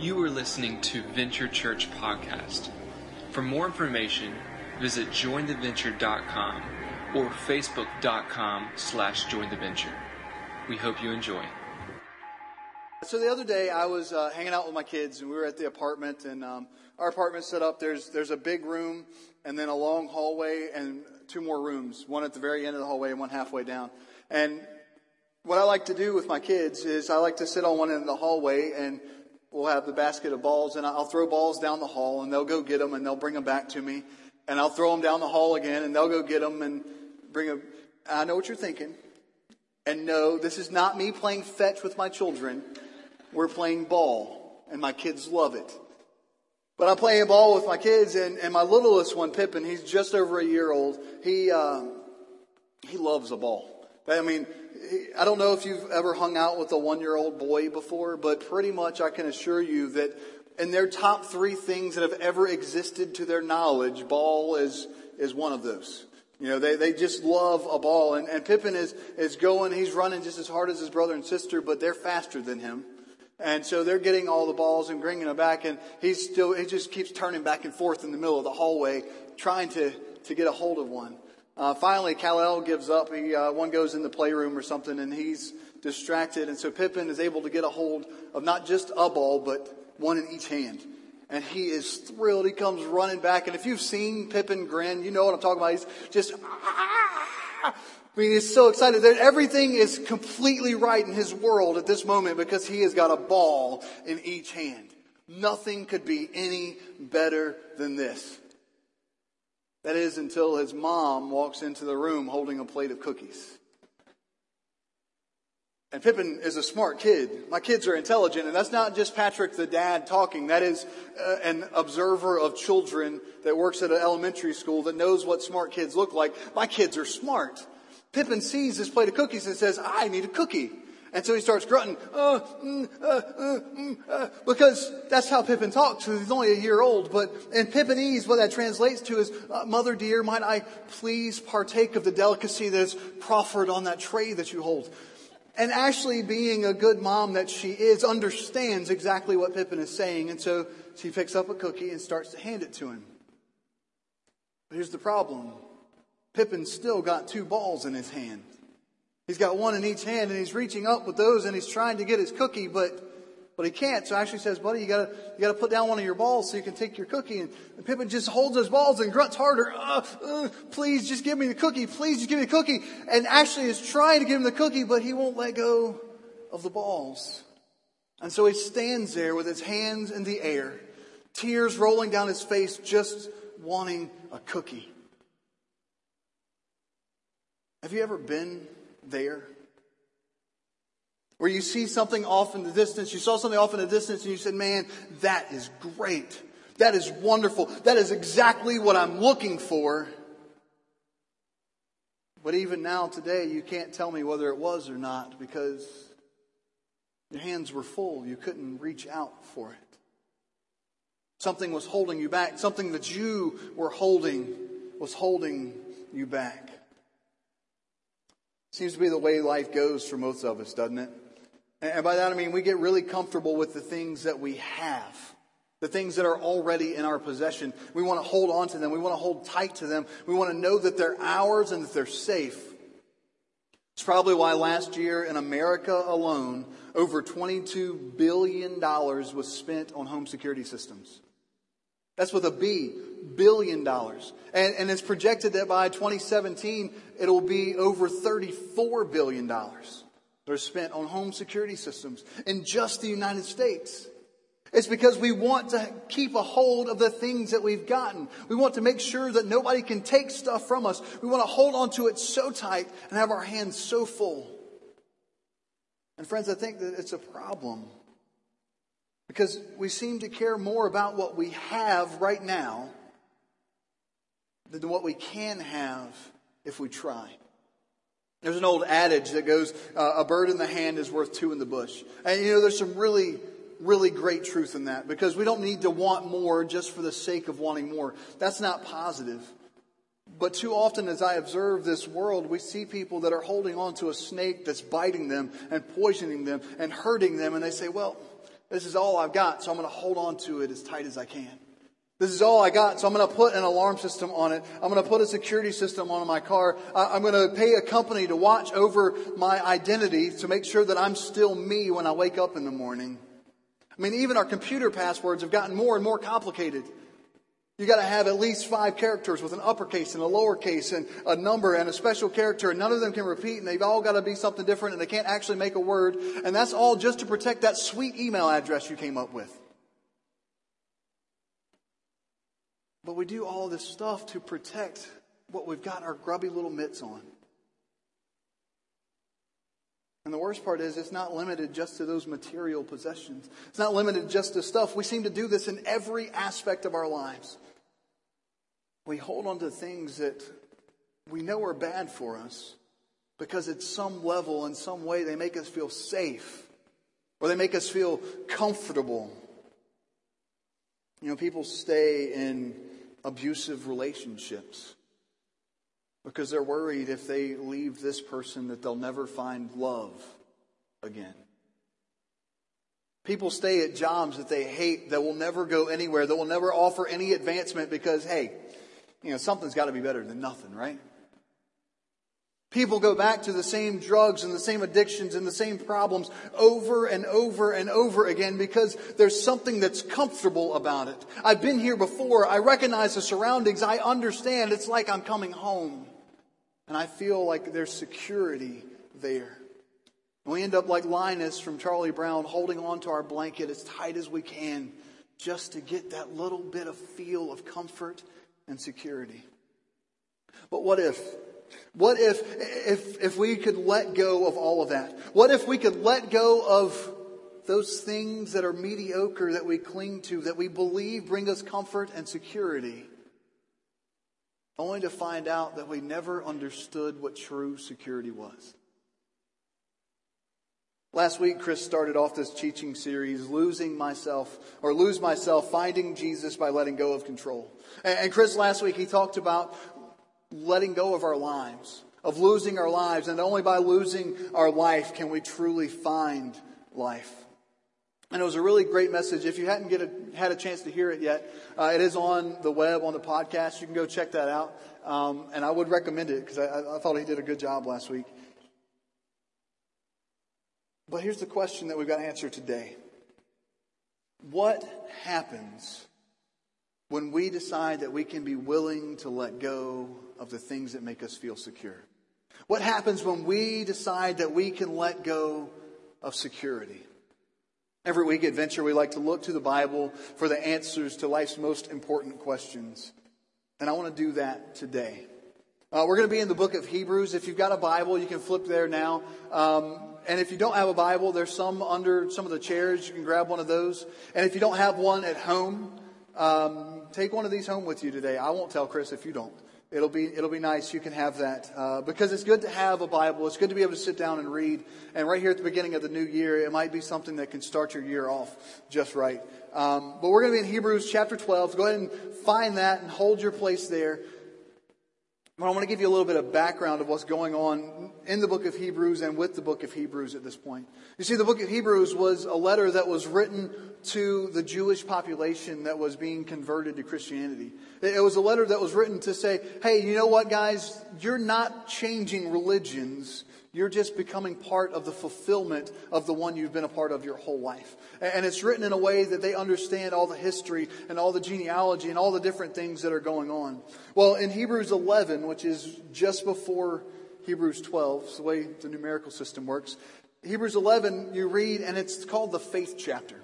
You are listening to Venture Church Podcast. For more information, visit jointheventure.com or facebook.com slash jointheventure. We hope you enjoy. So the other day, I was uh, hanging out with my kids, and we were at the apartment, and um, our apartment set up. There's there's a big room, and then a long hallway, and two more rooms. One at the very end of the hallway, and one halfway down. And what I like to do with my kids is I like to sit on one end of the hallway, and we'll have the basket of balls, and I'll throw balls down the hall, and they'll go get them, and they'll bring them back to me, and I'll throw them down the hall again, and they'll go get them and bring them. I know what you're thinking, and no, this is not me playing fetch with my children. We're playing ball, and my kids love it. But I'm playing ball with my kids, and, and my littlest one, Pippin, he's just over a year old. He uh, he loves a ball. I mean, I don't know if you've ever hung out with a one-year-old boy before, but pretty much I can assure you that in their top three things that have ever existed to their knowledge, ball is is one of those. You know, they, they just love a ball. And, and Pippin is, is going, he's running just as hard as his brother and sister, but they're faster than him. And so they're getting all the balls and bringing them back, and he's still, he just keeps turning back and forth in the middle of the hallway, trying to, to get a hold of one. Uh, finally, Kal-El gives up. He, uh, one goes in the playroom or something, and he's distracted. And so Pippin is able to get a hold of not just a ball, but one in each hand. And he is thrilled. He comes running back. And if you've seen Pippin grin, you know what I'm talking about. He's just, ah! I mean, he's so excited that everything is completely right in his world at this moment because he has got a ball in each hand. Nothing could be any better than this. That is until his mom walks into the room holding a plate of cookies. And Pippin is a smart kid. My kids are intelligent, and that's not just Patrick the dad talking. That is uh, an observer of children that works at an elementary school that knows what smart kids look like. My kids are smart. Pippin sees this plate of cookies and says, I need a cookie. And so he starts grunting, uh, mm, uh, uh, mm, uh, because that's how Pippin talks. He's only a year old, but in Pippinese, what that translates to is, uh, "Mother dear, might I please partake of the delicacy that is proffered on that tray that you hold?" And Ashley, being a good mom that she is, understands exactly what Pippin is saying, and so she picks up a cookie and starts to hand it to him. But here's the problem: Pippin's still got two balls in his hand. He's got one in each hand and he's reaching up with those and he's trying to get his cookie, but but he can't. So Ashley says, buddy, you gotta, you gotta put down one of your balls so you can take your cookie. And, and Pippin just holds his balls and grunts harder. Uh, uh, please just give me the cookie. Please just give me the cookie. And Ashley is trying to give him the cookie, but he won't let go of the balls. And so he stands there with his hands in the air, tears rolling down his face, just wanting a cookie. Have you ever been there? Where you see something off in the distance, you saw something off in the distance and you said, man, that is great. That is wonderful. That is exactly what I'm looking for. But even now, today, you can't tell me whether it was or not because your hands were full. You couldn't reach out for it. Something was holding you back. Something that you were holding was holding you back. Seems to be the way life goes for most of us, doesn't it? And by that I mean we get really comfortable with the things that we have. The things that are already in our possession. We want to hold on to them. We want to hold tight to them. We want to know that they're ours and that they're safe. It's probably why last year in America alone, over $22 billion was spent on home security systems. That's with a B, billion dollars. And, and it's projected that by 2017, it'll be over $34 billion that are spent on home security systems in just the United States. It's because we want to keep a hold of the things that we've gotten. We want to make sure that nobody can take stuff from us. We want to hold on to it so tight and have our hands so full. And friends, I think that it's a problem because we seem to care more about what we have right now than what we can have if we try. There's an old adage that goes, uh, a bird in the hand is worth two in the bush. And you know, there's some really, really great truth in that because we don't need to want more just for the sake of wanting more. That's not positive. But too often, as I observe this world, we see people that are holding on to a snake that's biting them and poisoning them and hurting them, and they say, well, This is all I've got, so I'm going to hold on to it as tight as I can. This is all I got, so I'm going to put an alarm system on it. I'm going to put a security system on my car. I'm going to pay a company to watch over my identity to make sure that I'm still me when I wake up in the morning. I mean, even our computer passwords have gotten more and more complicated. You got to have at least five characters with an uppercase and a lowercase and a number and a special character, and none of them can repeat, and they've all got to be something different, and they can't actually make a word, and that's all just to protect that sweet email address you came up with. But we do all this stuff to protect what we've got our grubby little mitts on. And the worst part is, it's not limited just to those material possessions. It's not limited just to stuff. We seem to do this in every aspect of our lives we hold on to things that we know are bad for us because at some level, in some way, they make us feel safe or they make us feel comfortable. You know, people stay in abusive relationships because they're worried if they leave this person that they'll never find love again. People stay at jobs that they hate that will never go anywhere, that will never offer any advancement because, hey, you know, something's got to be better than nothing, right? People go back to the same drugs and the same addictions and the same problems over and over and over again because there's something that's comfortable about it. I've been here before. I recognize the surroundings. I understand. It's like I'm coming home. And I feel like there's security there. And we end up like Linus from Charlie Brown, holding on to our blanket as tight as we can just to get that little bit of feel of comfort and security. But what if? What if, if, if we could let go of all of that? What if we could let go of those things that are mediocre that we cling to, that we believe bring us comfort and security, only to find out that we never understood what true security was? Last week, Chris started off this teaching series, Losing Myself, or Lose Myself, Finding Jesus by Letting Go of Control. And Chris, last week, he talked about letting go of our lives, of losing our lives, and only by losing our life can we truly find life. And it was a really great message. If you hadn't get a, had a chance to hear it yet, uh, it is on the web, on the podcast. You can go check that out. Um, and I would recommend it because I, I thought he did a good job last week. But here's the question that we've got to answer today What happens when we decide that we can be willing to let go of the things that make us feel secure? What happens when we decide that we can let go of security? Every week at Venture, we like to look to the Bible for the answers to life's most important questions. And I want to do that today. Uh, we're going to be in the book of Hebrews. If you've got a Bible, you can flip there now. Um, and if you don't have a Bible, there's some under some of the chairs. You can grab one of those. And if you don't have one at home, um, take one of these home with you today. I won't tell Chris if you don't. It'll be it'll be nice. You can have that uh, because it's good to have a Bible. It's good to be able to sit down and read. And right here at the beginning of the new year, it might be something that can start your year off just right. Um, but we're going to be in Hebrews chapter 12. So go ahead and find that and hold your place there. But I want to give you a little bit of background of what's going on in the book of Hebrews and with the book of Hebrews at this point. You see, the book of Hebrews was a letter that was written to the Jewish population that was being converted to Christianity. It was a letter that was written to say, hey, you know what, guys? You're not changing religions. You're just becoming part of the fulfillment of the one you've been a part of your whole life. And it's written in a way that they understand all the history and all the genealogy and all the different things that are going on. Well, in Hebrews 11, which is just before Hebrews 12, it's the way the numerical system works. Hebrews 11, you read, and it's called the faith chapter.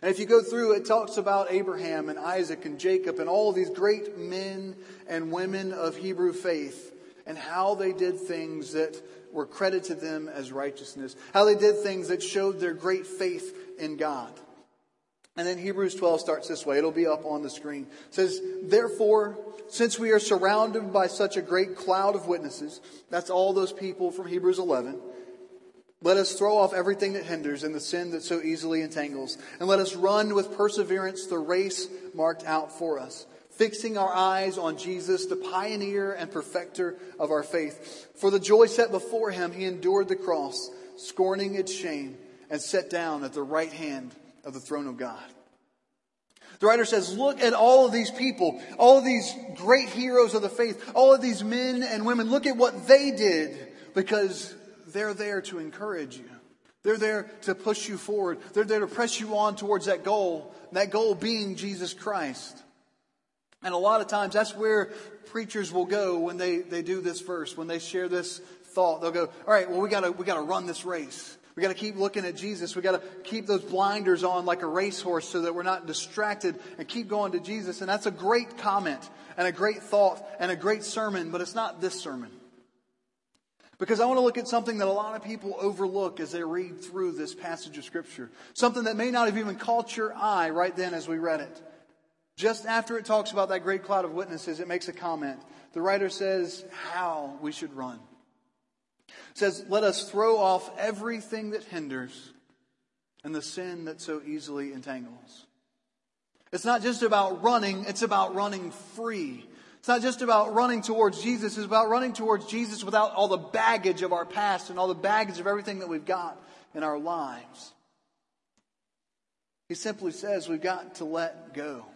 And if you go through, it talks about Abraham and Isaac and Jacob and all these great men and women of Hebrew faith and how they did things that were credited to them as righteousness, how they did things that showed their great faith in God. And then Hebrews 12 starts this way. It'll be up on the screen. It says, Therefore, since we are surrounded by such a great cloud of witnesses, that's all those people from Hebrews 11, let us throw off everything that hinders and the sin that so easily entangles, and let us run with perseverance the race marked out for us fixing our eyes on Jesus, the pioneer and perfecter of our faith. For the joy set before him, he endured the cross, scorning its shame, and sat down at the right hand of the throne of God. The writer says, look at all of these people, all of these great heroes of the faith, all of these men and women. Look at what they did because they're there to encourage you. They're there to push you forward. They're there to press you on towards that goal, that goal being Jesus Christ. And a lot of times that's where preachers will go when they, they do this verse, when they share this thought. They'll go, all right, well, we gotta, we gotta run this race. We gotta keep looking at Jesus. We gotta keep those blinders on like a racehorse so that we're not distracted and keep going to Jesus. And that's a great comment and a great thought and a great sermon, but it's not this sermon. Because I want to look at something that a lot of people overlook as they read through this passage of Scripture. Something that may not have even caught your eye right then as we read it. Just after it talks about that great cloud of witnesses, it makes a comment. The writer says how we should run. It says, Let us throw off everything that hinders and the sin that so easily entangles. It's not just about running, it's about running free. It's not just about running towards Jesus, it's about running towards Jesus without all the baggage of our past and all the baggage of everything that we've got in our lives. He simply says we've got to let go.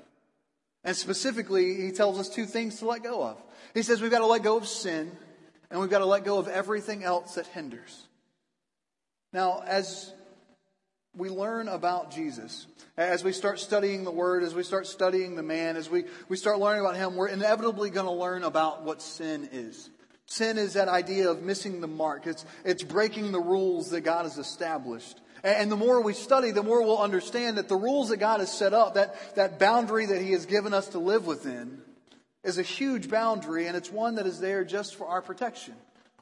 And specifically, he tells us two things to let go of. He says we've got to let go of sin, and we've got to let go of everything else that hinders. Now, as we learn about Jesus, as we start studying the Word, as we start studying the man, as we, we start learning about Him, we're inevitably going to learn about what sin is. Sin is that idea of missing the mark. It's, it's breaking the rules that God has established. And the more we study, the more we'll understand that the rules that God has set up, that, that boundary that He has given us to live within, is a huge boundary, and it's one that is there just for our protection.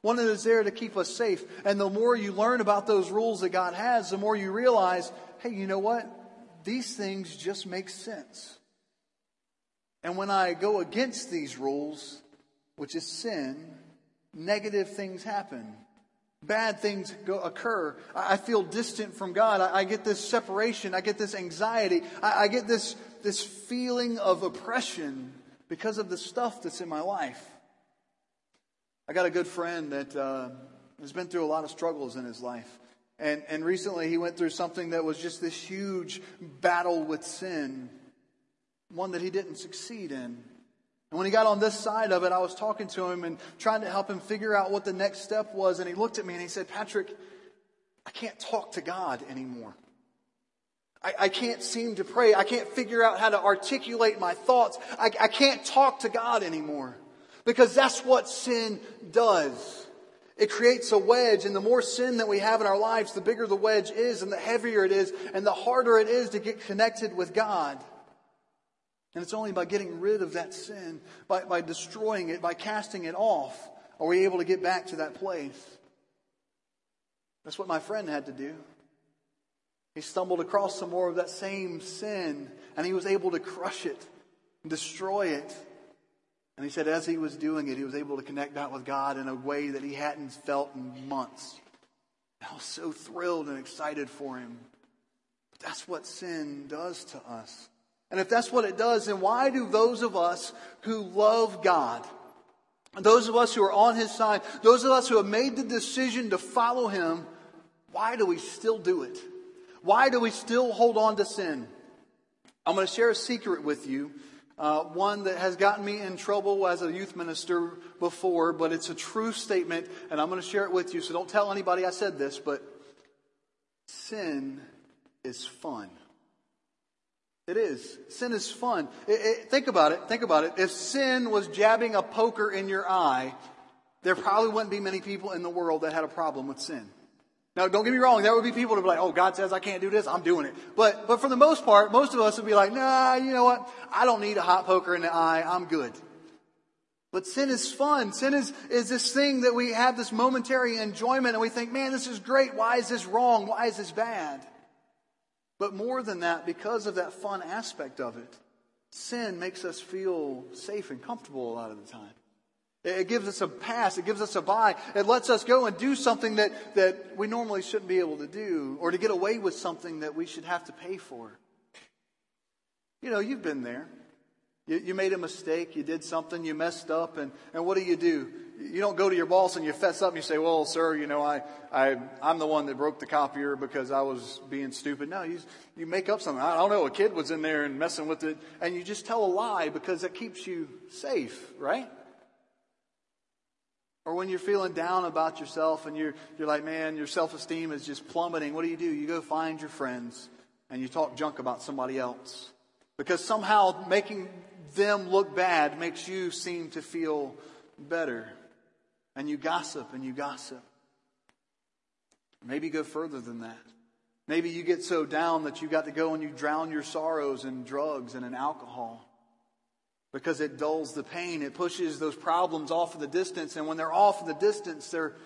One that is there to keep us safe. And the more you learn about those rules that God has, the more you realize, hey, you know what? These things just make sense. And when I go against these rules, which is sin, negative things happen bad things go, occur. I, I, feel distant from God. I, I, get this separation. I get this anxiety. I, I, get this, this feeling of oppression because of the stuff that's in my life. I got a good friend that uh, has been through a lot of struggles in his life. And, and recently he went through something that was just this huge battle with sin, one that he didn't succeed in. And when he got on this side of it, I was talking to him and trying to help him figure out what the next step was. And he looked at me and he said, Patrick, I can't talk to God anymore. I, I can't seem to pray. I can't figure out how to articulate my thoughts. I, I can't talk to God anymore. Because that's what sin does. It creates a wedge, and the more sin that we have in our lives, the bigger the wedge is, and the heavier it is, and the harder it is to get connected with God. And it's only by getting rid of that sin, by, by destroying it, by casting it off, are we able to get back to that place. That's what my friend had to do. He stumbled across some more of that same sin, and he was able to crush it destroy it. And he said, as he was doing it, he was able to connect back with God in a way that he hadn't felt in months. I was so thrilled and excited for him. But that's what sin does to us. And if that's what it does, then why do those of us who love God, those of us who are on His side, those of us who have made the decision to follow Him, why do we still do it? Why do we still hold on to sin? I'm going to share a secret with you. Uh, one that has gotten me in trouble as a youth minister before, but it's a true statement, and I'm going to share it with you. So don't tell anybody I said this, but sin is fun. It is. Sin is fun. It, it, think about it. Think about it. If sin was jabbing a poker in your eye, there probably wouldn't be many people in the world that had a problem with sin. Now, don't get me wrong. There would be people to be like, "Oh, God says I can't do this. I'm doing it." But, but for the most part, most of us would be like, "Nah, you know what? I don't need a hot poker in the eye. I'm good." But sin is fun. Sin is, is this thing that we have this momentary enjoyment and we think, man, this is great. Why is this wrong? Why is this bad? But more than that, because of that fun aspect of it, sin makes us feel safe and comfortable a lot of the time. It gives us a pass. It gives us a buy. It lets us go and do something that, that we normally shouldn't be able to do or to get away with something that we should have to pay for. You know, you've been there. You, you made a mistake, you did something, you messed up, and, and what do you do? You don't go to your boss and you fess up and you say, well, sir, you know, I, I, I'm the one that broke the copier because I was being stupid. No, you, you make up something. I don't know, a kid was in there and messing with it, and you just tell a lie because it keeps you safe, right? Or when you're feeling down about yourself and you're, you're like, man, your self esteem is just plummeting, what do you do? You go find your friends and you talk junk about somebody else. Because somehow making them look bad makes you seem to feel better. And you gossip and you gossip. Maybe go further than that. Maybe you get so down that you got to go and you drown your sorrows in drugs and in alcohol because it dulls the pain. It pushes those problems off in the distance. And when they're off in the distance, they're,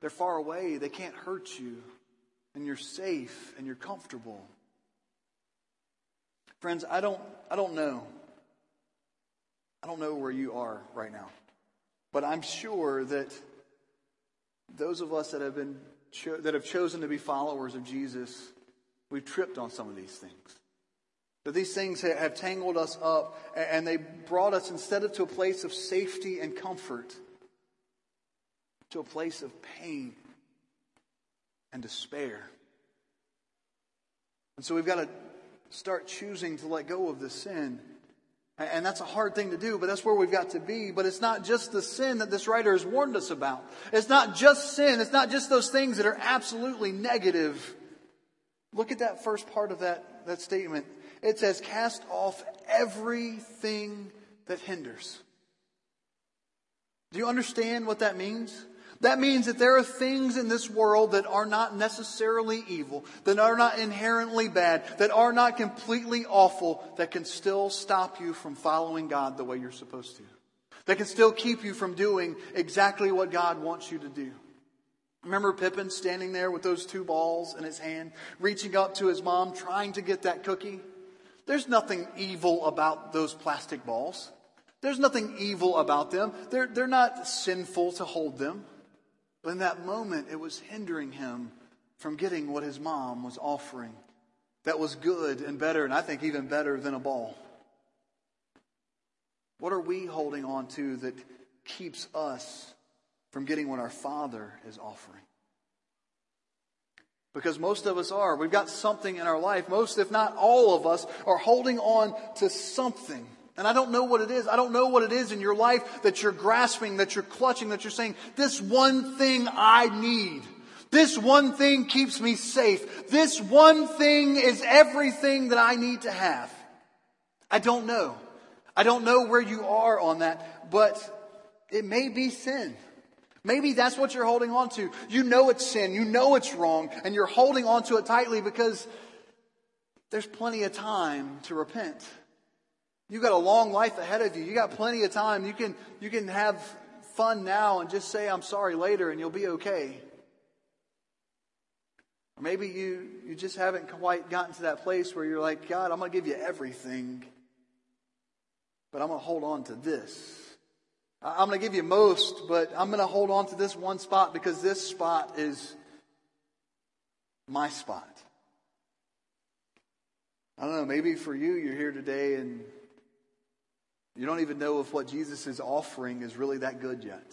they're far away. They can't hurt you. And you're safe and you're comfortable. Friends, I don't, I don't know. I don't know where you are right now. But I'm sure that those of us that have been cho- that have chosen to be followers of Jesus, we've tripped on some of these things. That these things have tangled us up and they brought us instead of to a place of safety and comfort to a place of pain and despair. And so we've got to start choosing to let go of the sin. And that's a hard thing to do, but that's where we've got to be. But it's not just the sin that this writer has warned us about. It's not just sin. It's not just those things that are absolutely negative. Look at that first part of that, that statement. It says, cast off everything that hinders. Do you understand what that means? That means that there are things in this world that are not necessarily evil, that are not inherently bad, that are not completely awful, that can still stop you from following God the way you're supposed to. That can still keep you from doing exactly what God wants you to do. Remember Pippin standing there with those two balls in his hand, reaching up to his mom, trying to get that cookie? There's nothing evil about those plastic balls. There's nothing evil about them. They're, they're not sinful to hold them. But in that moment, it was hindering him from getting what his mom was offering that was good and better, and I think even better than a ball. What are we holding on to that keeps us from getting what our Father is offering? Because most of us are. We've got something in our life. Most, if not all of us, are holding on to something and I don't know what it is. I don't know what it is in your life that you're grasping, that you're clutching, that you're saying, this one thing I need. This one thing keeps me safe. This one thing is everything that I need to have. I don't know. I don't know where you are on that, but it may be sin. Maybe that's what you're holding on to. You know it's sin. You know it's wrong, and you're holding on to it tightly because there's plenty of time to repent. You've got a long life ahead of you. You got plenty of time. You can, you can have fun now and just say, I'm sorry later, and you'll be okay. Or maybe you, you just haven't quite gotten to that place where you're like, God, I'm going to give you everything, but I'm going to hold on to this. I'm going to give you most, but I'm going to hold on to this one spot because this spot is my spot. I don't know, maybe for you, you're here today and you don't even know if what Jesus is offering is really that good yet.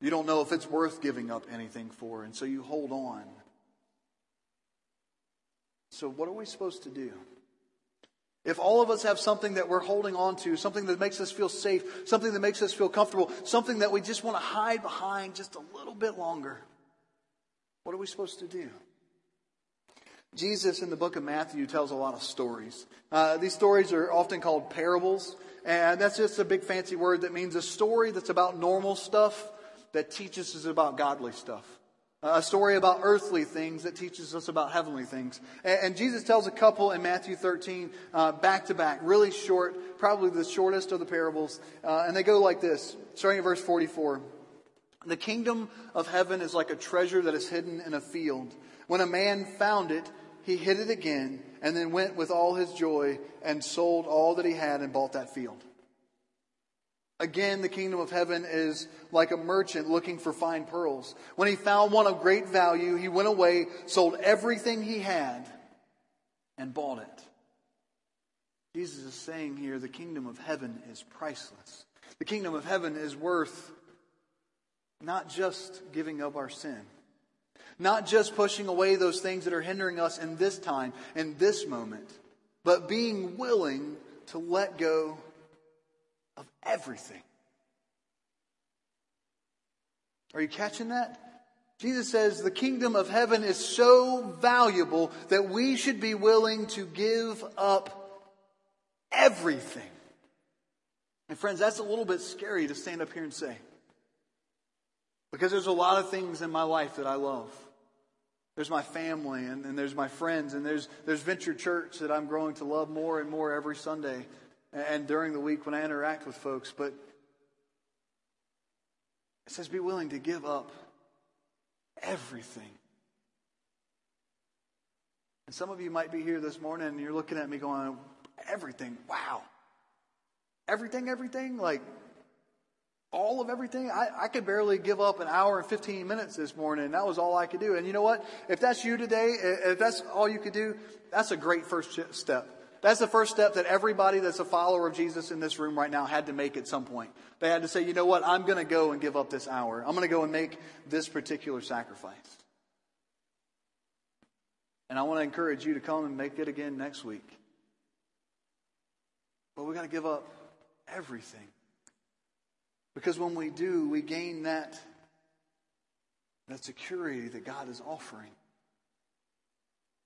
You don't know if it's worth giving up anything for, and so you hold on. So, what are we supposed to do? If all of us have something that we're holding on to, something that makes us feel safe, something that makes us feel comfortable, something that we just want to hide behind just a little bit longer, what are we supposed to do? Jesus in the book of Matthew tells a lot of stories. Uh, these stories are often called parables. And that's just a big fancy word that means a story that's about normal stuff that teaches us about godly stuff. A story about earthly things that teaches us about heavenly things. And, Jesus tells a couple in Matthew 13, uh, back to back, really short, probably the shortest of the parables. Uh, and they go like this, starting at verse 44. The kingdom of heaven is like a treasure that is hidden in a field. When a man found it, he hid it again and then went with all his joy and sold all that he had and bought that field. Again, the kingdom of heaven is like a merchant looking for fine pearls. When he found one of great value, he went away, sold everything he had, and bought it. Jesus is saying here the kingdom of heaven is priceless. The kingdom of heaven is worth not just giving up our sin, not just pushing away those things that are hindering us in this time, in this moment, but being willing to let go of everything. Are you catching that? Jesus says the kingdom of heaven is so valuable that we should be willing to give up everything. And friends, that's a little bit scary to stand up here and say. Because there's a lot of things in my life that I love. There's my family and, and there's my friends and there's, there's Venture Church that I'm growing to love more and more every Sunday and, and during the week when I interact with folks. But it says be willing to give up everything. And some of you might be here this morning and you're looking at me going, everything. Wow. Everything, everything? Like all of everything? I, I could barely give up an hour and 15 minutes this morning. That was all I could do. And you know what? If that's you today, if that's all you could do, that's a great first step. That's the first step that everybody that's a follower of Jesus in this room right now had to make at some point. They had to say, you know what? I'm going to go and give up this hour. I'm going to go and make this particular sacrifice. And I want to encourage you to come and make it again next week. But we got to give up everything. Because when we do, we gain that, that security that God is offering.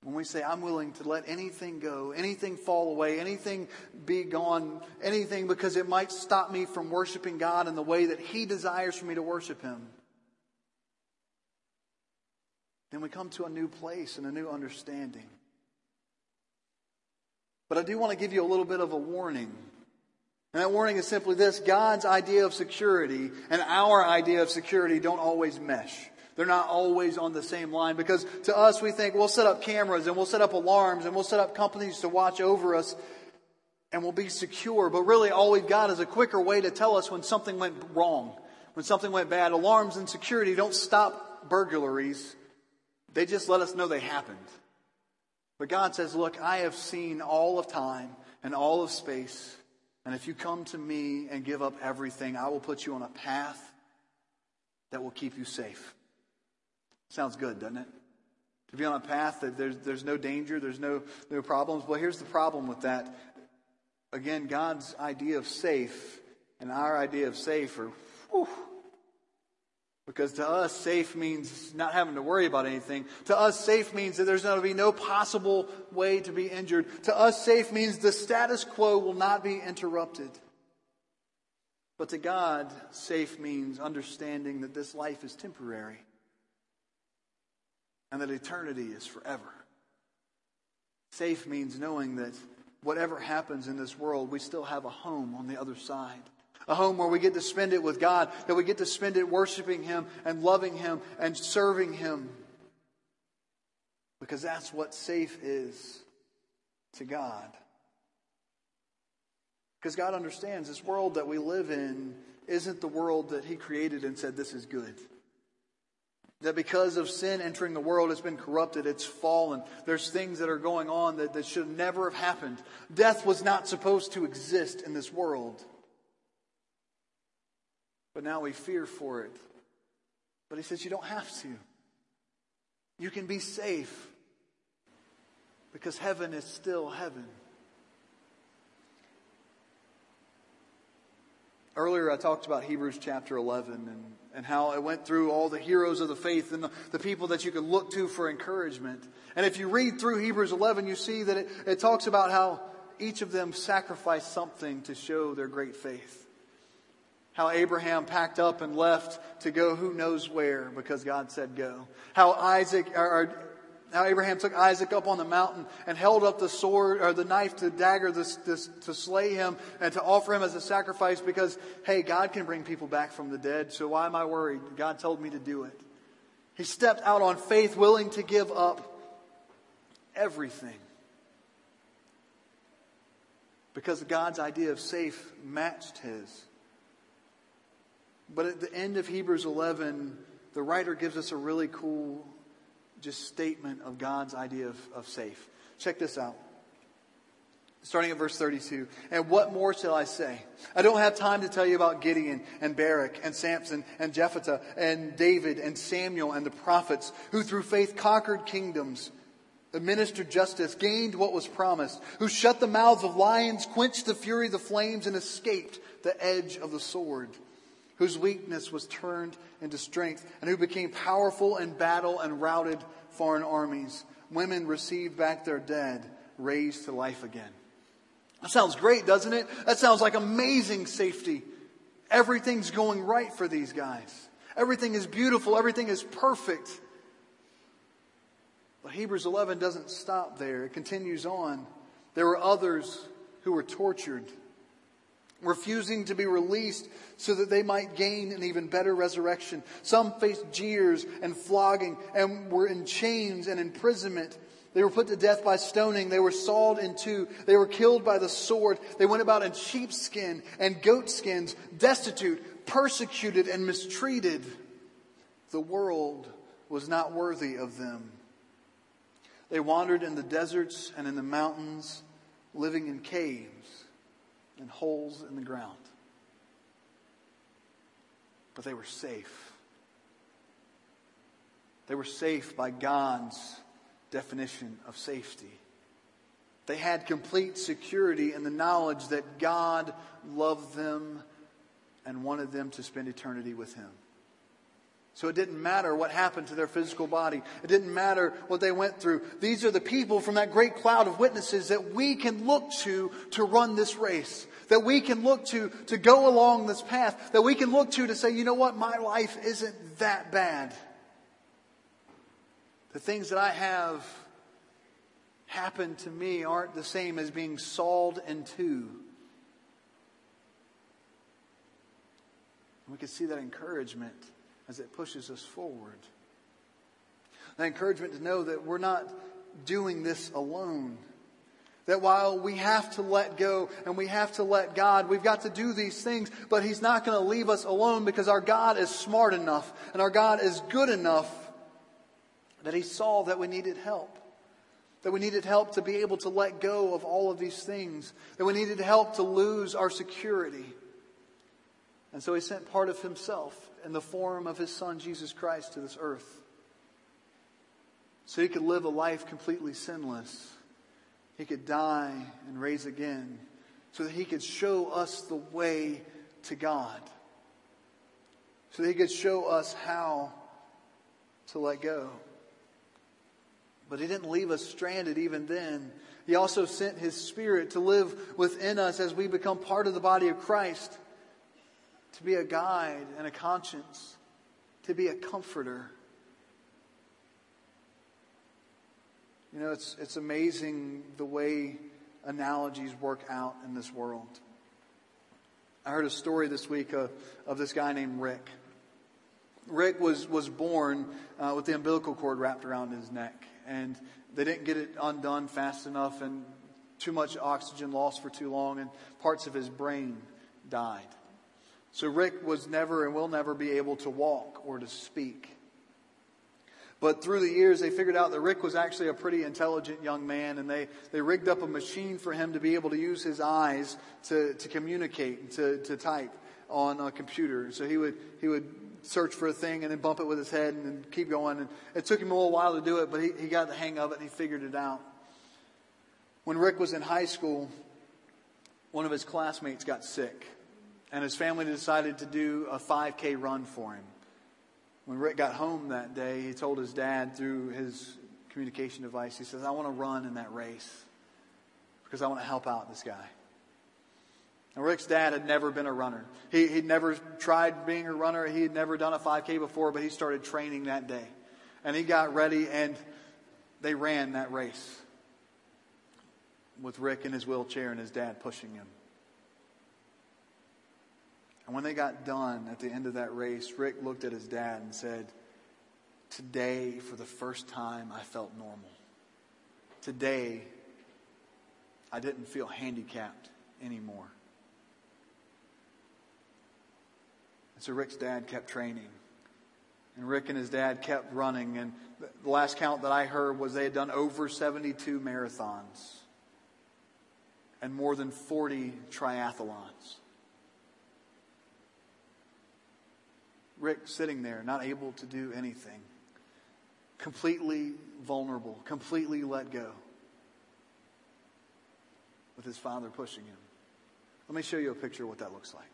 When we say, I'm willing to let anything go, anything fall away, anything be gone, anything because it might stop me from worshiping God in the way that He desires for me to worship Him, then we come to a new place and a new understanding. But I do want to give you a little bit of a warning. And that warning is simply this God's idea of security and our idea of security don't always mesh. They're not always on the same line because to us we think we'll set up cameras and we'll set up alarms and we'll set up companies to watch over us and we'll be secure. But really all we've got is a quicker way to tell us when something went wrong, when something went bad. Alarms and security don't stop burglaries. They just let us know they happened. But God says, Look, I have seen all of time and all of space. And if you come to me and give up everything, I will put you on a path that will keep you safe. Sounds good, doesn't it? To be on a path that there's, there's no danger, there's no, no problems. Well, here's the problem with that. Again, God's idea of safe and our idea of safe are, whew, because to us, safe means not having to worry about anything. To us, safe means that there's going to be no possible way to be injured. To us, safe means the status quo will not be interrupted. But to God, safe means understanding that this life is temporary and that eternity is forever. Safe means knowing that whatever happens in this world, we still have a home on the other side a home where we get to spend it with God, that we get to spend it worshiping Him and loving Him and serving Him. Because that's what safe is to God. Because God understands this world that we live in isn't the world that He created and said, This is good. That because of sin entering the world, it's been corrupted, it's fallen. There's things that are going on that, that should never have happened. Death was not supposed to exist in this world but now we fear for it. But he says, You don't have to. You can be safe because heaven is still heaven. Earlier, I talked about Hebrews chapter 11 and, and how it went through all the heroes of the faith and the, the people that you could look to for encouragement. And if you read through Hebrews 11, you see that it, it talks about how each of them sacrificed something to show their great faith how Abraham packed up and left to go who knows where because God said go. How Isaac, or, how Abraham took Isaac up on the mountain and held up the sword or the knife to dagger this, this, to slay him and to offer him as a sacrifice because, hey, God can bring people back from the dead, so why am I worried? God told me to do it. He stepped out on faith, willing to give up everything. Because God's idea of safe matched his. But at the end of Hebrews 11, the writer gives us a really cool just statement of God's idea of, of safe. Check this out. Starting at verse 32. And what more shall I say? I don't have time to tell you about Gideon and Barak and Samson and Jephthah and David and Samuel and the prophets who through faith conquered kingdoms, administered justice, gained what was promised, who shut the mouths of lions, quenched the fury of the flames, and escaped the edge of the sword, whose weakness was turned into strength, and who became powerful in battle and routed foreign armies. Women received back their dead, raised to life again. That sounds great, doesn't it? That sounds like amazing safety. Everything's going right for these guys. Everything is beautiful. Everything is perfect. But Hebrews 11 doesn't stop there. It continues on. There were others who were tortured, refusing to be released so that they might gain an even better resurrection. Some faced jeers and flogging and were in chains and imprisonment. They were put to death by stoning. They were sawed in two. They were killed by the sword. They went about in sheepskin and goatskins, destitute, persecuted, and mistreated. The world was not worthy of them. They wandered in the deserts and in the mountains, living in caves and holes in the ground. But they were safe. They were safe by God's definition of safety. They had complete security in the knowledge that God loved them and wanted them to spend eternity with Him. So it didn't matter what happened to their physical body. It didn't matter what they went through. These are the people from that great cloud of witnesses that we can look to to run this race. That we can look to to go along this path. That we can look to to say, you know what, my life isn't that bad. The things that I have happen to me aren't the same as being sawed in two. We can see that encouragement as it pushes us forward. The encouragement to know that we're not doing this alone. That while we have to let go and we have to let God, we've got to do these things, but He's not going to leave us alone because our God is smart enough and our God is good enough that he saw that we needed help. That we needed help to be able to let go of all of these things. That we needed help to lose our security. And so he sent part of himself in the form of his son, Jesus Christ, to this earth. So he could live a life completely sinless. He could die and raise again. So that he could show us the way to God. So that he could show us how to let go. But He didn't leave us stranded even then. He also sent His Spirit to live within us as we become part of the body of Christ, to be a guide and a conscience, to be a comforter. You know, it's, it's amazing the way analogies work out in this world. I heard a story this week of, of this guy named Rick. Rick was, was born uh, with the umbilical cord wrapped around his neck and they didn't get it undone fast enough, and too much oxygen lost for too long, and parts of his brain died. So Rick was never and will never be able to walk or to speak. But through the years, they figured out that Rick was actually a pretty intelligent young man, and they, they rigged up a machine for him to be able to use his eyes to, to communicate, and to, to type on a computer. So he would, he would search for a thing and then bump it with his head and then keep going. And it took him a little while to do it, but he, he got the hang of it and he figured it out. When Rick was in high school, one of his classmates got sick, and his family decided to do a 5K run for him. When Rick got home that day, he told his dad through his communication device, he says, I want to run in that race because I want to help out this guy. And Rick's dad had never been a runner. He, he'd never tried being a runner. He had never done a 5K before, but he started training that day. And he got ready and they ran that race with Rick in his wheelchair and his dad pushing him. And when they got done at the end of that race, Rick looked at his dad and said, Today, for the first time, I felt normal. Today, I didn't feel handicapped anymore. And so Rick's dad kept training. And Rick and his dad kept running. And the last count that I heard was they had done over 72 marathons. and more than 40 triathlons. Rick sitting there, not able to do anything, completely vulnerable, completely let go, with his father pushing him. Let me show you a picture of what that looks like.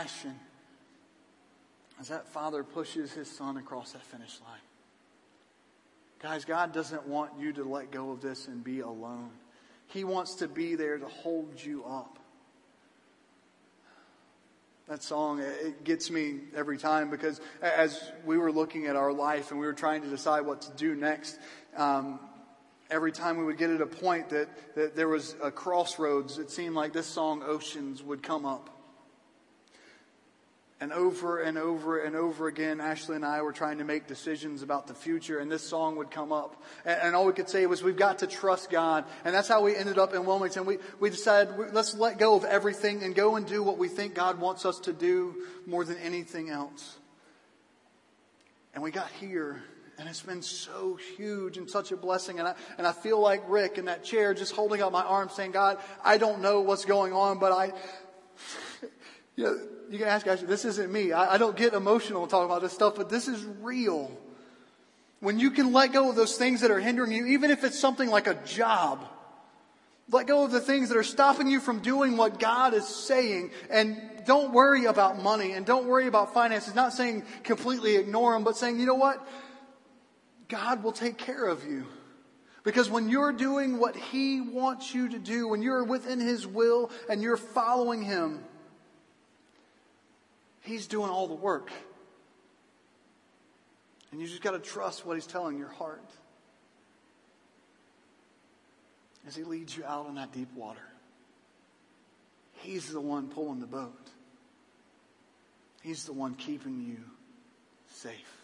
Passion as that father pushes his son across that finish line? Guys, God doesn't want you to let go of this and be alone. He wants to be there to hold you up. That song, it gets me every time because as we were looking at our life and we were trying to decide what to do next, um, every time we would get at a point that, that there was a crossroads, it seemed like this song, Oceans, would come up. And over and over and over again, Ashley and I were trying to make decisions about the future, and this song would come up. And, and all we could say was, we've got to trust God. And that's how we ended up in Wilmington. We, we decided, let's let go of everything and go and do what we think God wants us to do more than anything else. And we got here, and it's been so huge and such a blessing. And I, and I feel like Rick in that chair, just holding up my arm, saying, God, I don't know what's going on, but I, you know, you can ask Ashley, this isn't me. I, I don't get emotional talking about this stuff, but this is real. When you can let go of those things that are hindering you, even if it's something like a job, let go of the things that are stopping you from doing what God is saying. And don't worry about money and don't worry about finances. Not saying completely ignore them, but saying, you know what? God will take care of you. Because when you're doing what He wants you to do, when you're within His will and you're following Him, He's doing all the work. And you just got to trust what He's telling your heart as He leads you out on that deep water. He's the one pulling the boat, He's the one keeping you safe.